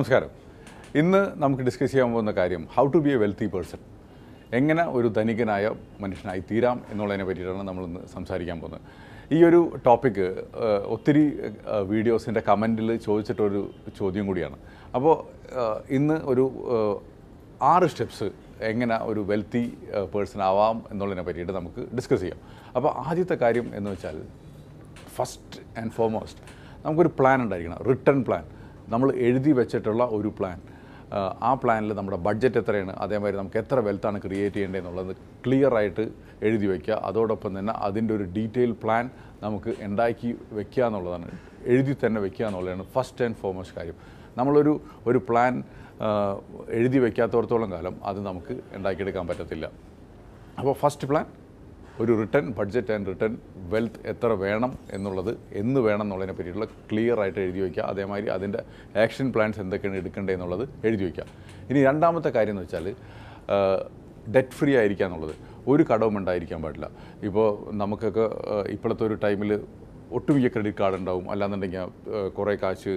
നമസ്കാരം. ഇന്ന് നമുക്ക് ഡിസ്കസ് ചെയ്യാൻ പോകുന്ന കാര്യം how to be a wealthy person എങ്ങനെ ഒരു ധനികനായ മനുഷ്യനായി തീരാം എന്നുള്ളതിനെ പറ്റിയിട്ടാണ് നമ്മളിന്ന് സംസാരിക്കാൻ പോകുന്നത്. ഈ ഒരു ടോപ്പിക്ക് ഒത്തിരി വീഡിയോസിന്റെ കമന്റിൽ ചോദിച്ചിട്ടൊരു ചോദ്യം കൂടിയാണ്. അപ്പോൾ ഇന്ന് ഒരു ആറ് സ്റ്റെപ്സ് എങ്ങനെ ഒരു വെൽത്തി പേഴ്സൺ ആവാം എന്നുള്ളതിനെ പറ്റിയിട്ട് നമുക്ക് ഡിസ്കസ് ചെയ്യാം. അപ്പോൾ ആദ്യത്തെ കാര്യം എന്ന് വെച്ചാൽ ഫസ്റ്റ് ആൻഡ് ഫോർമോസ്റ്റ് നമുക്കൊരു പ്ലാൻ ഉണ്ടായിരിക്കണം. റിട്ടേൺ പ്ലാൻ നമ്മൾ എഴുതി വെച്ചിട്ടുള്ള ഒരു പ്ലാൻ ആ പ്ലാനിൽ നമ്മുടെ ബഡ്ജറ്റ് എത്രയാണ് അതേമാതിരി നമുക്ക് എത്ര വെൽത്താണ് ക്രിയേറ്റ് ചെയ്യേണ്ടതെന്നുള്ളത് ക്ലിയർ ആയിട്ട് എഴുതി വയ്ക്കുക അതോടൊപ്പം തന്നെ അതിന്റെ ഒരു ഡീറ്റെയിൽ പ്ലാൻ നമുക്ക് ഉണ്ടാക്കി വെക്കുക എന്നുള്ളതാണ്. എഴുതി തന്നെ വെക്കുക എന്നുള്ളതാണ് ഫസ്റ്റ് ആൻഡ് ഫോർമോസ്റ്റ് കാര്യം. നമ്മളൊരു ഒരു പ്ലാൻ എഴുതി വയ്ക്കാത്തവർത്തോളം കാലം അത് നമുക്ക് ഉണ്ടാക്കിയെടുക്കാൻ പറ്റത്തില്ല. അപ്പോൾ ഫസ്റ്റ് പ്ലാൻ ഒരു written budget and written wealth എത്ര വേണം എന്നുള്ളത് എന്ന് വേണം എന്നുള്ളതിനെ പറ്റിയിട്ടുള്ള ക്ലിയർ ആയിട്ട് എഴുതി വയ്ക്കുക. അതേമാതിരി അതിന്റെ ആക്ഷൻ പ്ലാൻസ് എന്തൊക്കെയാണ് എടുക്കേണ്ടത് എന്നുള്ളത് എഴുതി വയ്ക്കുക. ഇനി രണ്ടാമത്തെ കാര്യം എന്ന് വെച്ചാൽ ഡെറ്റ് ഫ്രീ ആയിരിക്കുക എന്നുള്ളത്. ഒരു കടവും ഉണ്ടായിരിക്കാൻ പാടില്ല. ഇപ്പോൾ നമുക്കൊക്കെ ഇപ്പോഴത്തെ ഒരു ടൈമിൽ ഒട്ടുമിക്ക ക്രെഡിറ്റ് കാർഡ് ഉണ്ടാവും. അല്ലാന്നുണ്ടെങ്കിൽ കുറേ കാശ്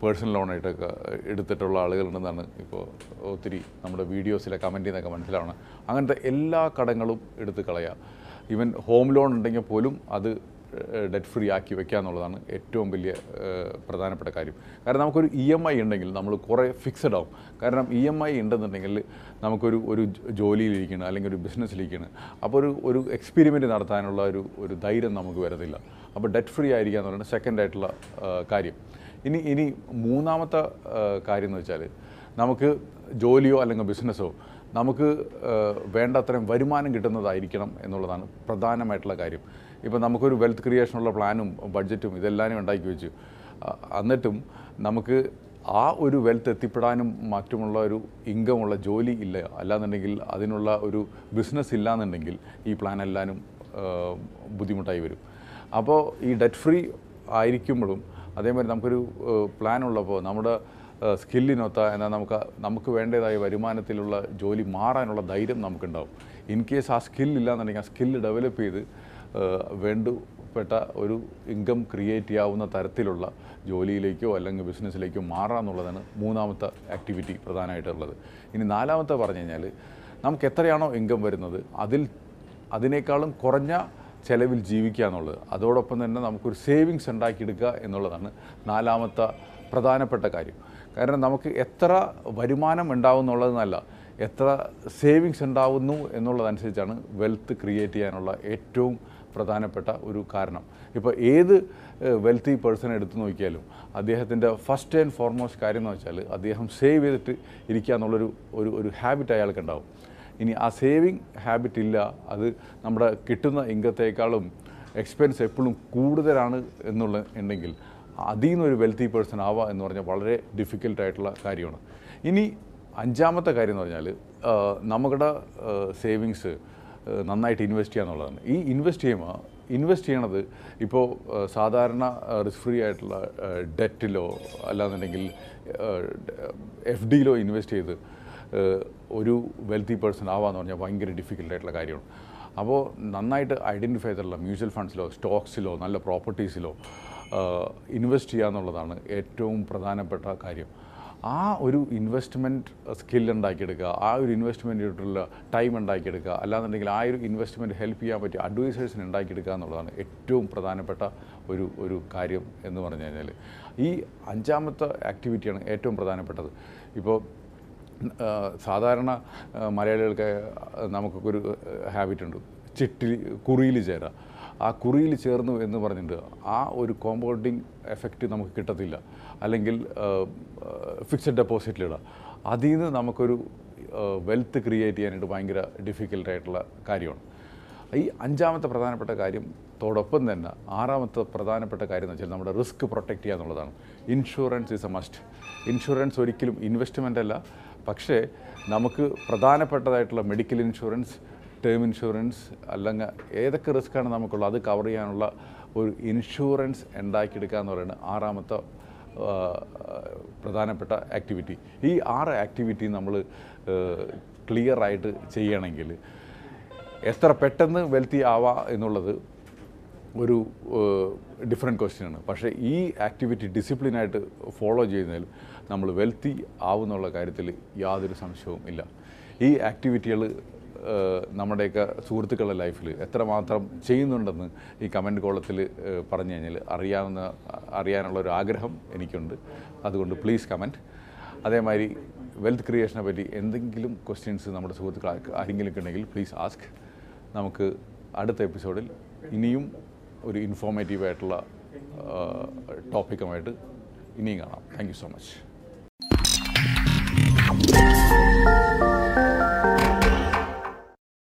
പേഴ്സണൽ ലോണായിട്ടൊക്കെ എടുത്തിട്ടുള്ള ആളുകളുണ്ടെന്നാണ് ഇപ്പോൾ ഒത്തിരി നമ്മുടെ വീഡിയോസിലെ കമന്റിൽ നിന്നൊക്കെ മനസ്സിലാവണം അങ്ങനത്തെ എല്ലാ കടങ്ങളും എടുത്ത് കളയുക. ഈവൻ ഹോം ലോൺ ഉണ്ടെങ്കിൽ പോലും അത് ഡെറ്റ് ഫ്രീ ആക്കി വെക്കുക എന്നുള്ളതാണ് ഏറ്റവും വലിയ പ്രധാനപ്പെട്ട കാര്യം. കാരണം നമുക്കൊരു ഇ എം ഐ ഉണ്ടെങ്കിൽ നമ്മൾ കുറേ ഫിക്സഡ് ആവും. കാരണം ഇ എം ഐ ഉണ്ടെന്നുണ്ടെങ്കിൽ നമുക്കൊരു ഒരു ജോലിയിലിരിക്കണം അല്ലെങ്കിൽ ഒരു ബിസിനസ്സിലിരിക്കണം. അപ്പോൾ ഒരു ഒരു എക്സ്പെരിമെന്റ് നടത്താനുള്ള ഒരു ഒരു ധൈര്യം നമുക്ക് വരത്തില്ല. അപ്പോൾ ഡെറ്റ് ഫ്രീ ആയിരിക്കുക എന്ന് പറയുന്നത് സെക്കൻഡ് ആയിട്ടുള്ള കാര്യം. ഇനി ഇനി മൂന്നാമത്തെ കാര്യം എന്ന് വെച്ചാൽ നമുക്ക് ജോലിയോ അല്ലെങ്കിൽ ബിസിനസ്സോ നമുക്ക് വേണ്ടത്രയും വരുമാനം കിട്ടുന്നതായിരിക്കണം എന്നുള്ളതാണ് പ്രധാനമായിട്ടുള്ള കാര്യം. ഇപ്പോൾ നമുക്കൊരു വെൽത്ത് ക്രിയേഷനുള്ള പ്ലാനും ബഡ്ജറ്റും ഇതെല്ലാം ഉണ്ടാക്കി വെച്ചു. എന്നിട്ടും നമുക്ക് ആ ഒരു വെൽത്ത് എത്തിപ്പെടാനും മറ്റുമുള്ള ഒരു ഇൻകമുള്ള ജോലി ഇല്ല. അല്ലാന്നുണ്ടെങ്കിൽ അതിനുള്ള ഒരു ബിസിനസ് ഇല്ലാന്നുണ്ടെങ്കിൽ ഈ പ്ലാൻ എല്ലാനും ബുദ്ധിമുട്ടായി വരും. അപ്പോൾ ഈ ഡെറ്റ് ഫ്രീ ആയിരിക്കുമ്പോഴും അതേമാതിരി നമുക്കൊരു പ്ലാൻ ഉള്ളപ്പോൾ നമ്മുടെ സ്കില്ലിനൊത്ത എന്നാൽ നമുക്ക് നമുക്ക് വേണ്ടതായ വരുമാനത്തിലുള്ള ജോലി മാറാനുള്ള ധൈര്യം നമുക്കുണ്ടാവും. ഇൻ കേസ് ആ സ്കില്ലില്ലാന്നുണ്ടെങ്കിൽ ആ സ്കില്ല് ഡെവലപ്പ് ചെയ്ത് വേണ്ടപ്പെട്ട ഒരു ഇൻകം ക്രിയേറ്റ് ചെയ്യാവുന്ന തരത്തിലുള്ള ജോലിയിലേക്കോ അല്ലെങ്കിൽ ബിസിനസ്സിലേക്കോ മാറുക എന്നുള്ളതാണ് മൂന്നാമത്തെ ആക്ടിവിറ്റി പ്രധാനമായിട്ടുള്ളത്. ഇനി നാലാമത്തെ പറഞ്ഞു കഴിഞ്ഞാൽ നമുക്ക് എത്രയാണോ ഇൻകം വരുന്നത് അതിൽ അതിനേക്കാളും കുറഞ്ഞ ചിലവിൽ ജീവിക്കുക എന്നുള്ളത്. അതോടൊപ്പം തന്നെ നമുക്കൊരു സേവിങ്സ് ഉണ്ടാക്കിയെടുക്കുക എന്നുള്ളതാണ് നാലാമത്തെ പ്രധാനപ്പെട്ട കാര്യം. കാരണം നമുക്ക് എത്ര വരുമാനം ഉണ്ടാവും എന്നുള്ളതെന്നല്ല എത്ര സേവിങ്സ് ഉണ്ടാവുന്നു എന്നുള്ളതനുസരിച്ചാണ് വെൽത്ത് ക്രിയേറ്റ് ചെയ്യാനുള്ള ഏറ്റവും പ്രധാനപ്പെട്ട ഒരു കാരണം. ഇപ്പോൾ ഏത് വെൽത്തി പേഴ്സൺ എടുത്തു നോക്കിയാലും അദ്ദേഹത്തിന്റെ ഫസ്റ്റ് ആൻഡ് ഫോർമോസ്റ്റ് കാര്യം എന്ന് വെച്ചാൽ അദ്ദേഹം സേവ് ചെയ്തിട്ട് ഇരിക്കുക എന്നുള്ളൊരു ഒരു ഒരു ഹാബിറ്റ് അയാൾക്ക് ഉണ്ടാവും. ഇനി ആ സേവിങ് ഹാബിറ്റ് ഇല്ല അത് നമ്മുടെ കിട്ടുന്ന ഇംഗത്തേക്കാളും എക്സ്പെൻസ് എപ്പോഴും കൂടുതലാണ് എന്നുള്ള ഉണ്ടെങ്കിൽ അതിൽ നിന്നൊരു വെൽത്തി പേഴ്സൺ ആവുക എന്ന് പറഞ്ഞാൽ വളരെ ഡിഫിക്കൽട്ടായിട്ടുള്ള കാര്യമാണ്. ഇനി അഞ്ചാമത്തെ കാര്യം എന്ന് പറഞ്ഞാൽ നമ്മുടെ സേവിങ്സ് നന്നായിട്ട് ഇൻവെസ്റ്റ് ചെയ്യുക എന്നുള്ളതാണ്. ഈ ഇൻവെസ്റ്റ് ചെയ്യുമ്പോൾ ഇൻവെസ്റ്റ് ചെയ്യണത് ഇപ്പോൾ സാധാരണ റിസ്ക് ഫ്രീ ആയിട്ടുള്ള ഡെറ്റിലോ അല്ലാന്നുണ്ടെങ്കിൽ എഫ് ഡിയിലോ ഇൻവെസ്റ്റ് ചെയ്ത് ഒരു വെൽത്തി പേഴ്സൺ ആവാന്ന് പറഞ്ഞാൽ ഭയങ്കര ഡിഫിക്കൽട്ടായിട്ടുള്ള കാര്യമാണ്. അപ്പോൾ നന്നായിട്ട് ഐഡന്റിഫൈ ചെയ്തിട്ടുള്ള മ്യൂച്വൽ ഫണ്ട്സിലോ സ്റ്റോക്സിലോ നല്ല പ്രോപ്പർട്ടീസിലോ ഇൻവെസ്റ്റ് ചെയ്യുക എന്നുള്ളതാണ് ഏറ്റവും പ്രധാനപ്പെട്ട കാര്യം. ആ ഒരു ഇൻവെസ്റ്റ്മെന്റ് സ്കിൽ ഉണ്ടാക്കിയെടുക്കുക ആ ഒരു ഇൻവെസ്റ്റ്മെന്റിലുള്ള ടൈം ഉണ്ടാക്കിയെടുക്കുക അല്ലാന്നുണ്ടെങ്കിൽ ആ ഒരു ഇൻവെസ്റ്റ്മെന്റ് ഹെൽപ്പ് ചെയ്യാൻ പറ്റിയ അഡ്വൈസേഴ്സിന് ഉണ്ടാക്കിയെടുക്കുക എന്നുള്ളതാണ് ഏറ്റവും പ്രധാനപ്പെട്ട ഒരു ഒരു കാര്യം എന്ന് പറഞ്ഞു കഴിഞ്ഞാൽ ഈ അഞ്ചാമത്തെ ആക്ടിവിറ്റിയാണ് ഏറ്റവും പ്രധാനപ്പെട്ടത്. ഇപ്പോൾ സാധാരണ മലയാളികൾക്ക് നമുക്കൊക്കെ ഒരു ഹാബിറ്റ് ഉണ്ട്. ചിട്ടിൽ കുറിയിൽ ചേരാം. ആ കുറിയിൽ ചേർന്നു എന്ന് പറഞ്ഞിട്ട് ആ ഒരു കോമ്പൗണ്ടിങ് എഫക്റ്റ് നമുക്ക് കിട്ടത്തില്ല. അല്ലെങ്കിൽ ഫിക്സഡ് ഡെപ്പോസിറ്റിലിടാം അതിൽ നിന്ന് നമുക്കൊരു വെൽത്ത് ക്രിയേറ്റ് ചെയ്യാനായിട്ട് ഭയങ്കര ഡിഫിക്കൽട്ടായിട്ടുള്ള കാര്യമാണ്. ഈ അഞ്ചാമത്തെ പ്രധാനപ്പെട്ട കാര്യം തോടൊപ്പം തന്നെ ആറാമത്തെ പ്രധാനപ്പെട്ട കാര്യം എന്ന് വെച്ചാൽ നമ്മുടെ റിസ്ക് പ്രൊട്ടക്റ്റ് ചെയ്യുക എന്നുള്ളതാണ് insurance is a must insurance ഒരിക്കലും ഇൻവെസ്റ്റ്മെന്റ് അല്ല. പക്ഷേ നമുക്ക് പ്രധാനപ്പെട്ടതായിട്ടുള്ള മെഡിക്കൽ ഇൻഷുറൻസ് ടേം ഇൻഷുറൻസ് അല്ലെങ്കിൽ ഏതൊക്കെ റിസ്ക്കാണ് നമുക്കുള്ളത് അത് കവർ ചെയ്യാനുള്ള ഒരു ഇൻഷുറൻസ് ഉണ്ടാക്കിയെടുക്കുക എന്ന് പറയുന്നത് ആറാമത്തെ പ്രധാനപ്പെട്ട ആക്ടിവിറ്റി ഈ ആറ് ആക്ടിവിറ്റി നമ്മൾ ക്ലിയറായിട്ട് ചെയ്യണമെങ്കിൽ എത്ര പെട്ടെന്ന് വെൽത്തി ആവാ എന്നുള്ളത് ഒരു ഡിഫറെന്റ് ക്വസ്റ്റ്യനാണ് പക്ഷേ ഈ ആക്ടിവിറ്റി ഡിസിപ്ലിനായിട്ട് ഫോളോ ചെയ്യുന്നതിൽ നമ്മൾ വെൽത്തി ആവുന്നുള്ള കാര്യത്തിൽ യാതൊരു സംശയവും ഇല്ല. ഈ ആക്ടിവിറ്റികൾ നമ്മുടെയൊക്കെ സുഹൃത്തുക്കളുടെ ലൈഫിൽ എത്രമാത്രം ചെയ്യുന്നുണ്ടെന്ന് ഈ കമന്റ് കോളത്തിൽ പറഞ്ഞു കഴിഞ്ഞാൽ അറിയാവുന്ന അറിയാനുള്ള ഒരു ആഗ്രഹം എനിക്കുണ്ട്. അതുകൊണ്ട് പ്ലീസ് കമന്റ് അതേമാതിരി വെൽത്ത് ക്രിയേഷനെ പറ്റി എന്തെങ്കിലും ക്വസ്റ്റ്യൻസ് നമ്മുടെ സുഹൃത്തുക്കൾ ആരെങ്കിലും ഉണ്ടെങ്കിൽ പ്ലീസ് ആസ്ക് നമുക്ക് അടുത്ത എപ്പിസോഡിൽ ഇനിയും ഒരു ഇൻഫോർമേറ്റീവ് ആയിട്ടുള്ള ടോപ്പിക്കുമായിട്ട് ഇനിയും കാണാം. Thank so much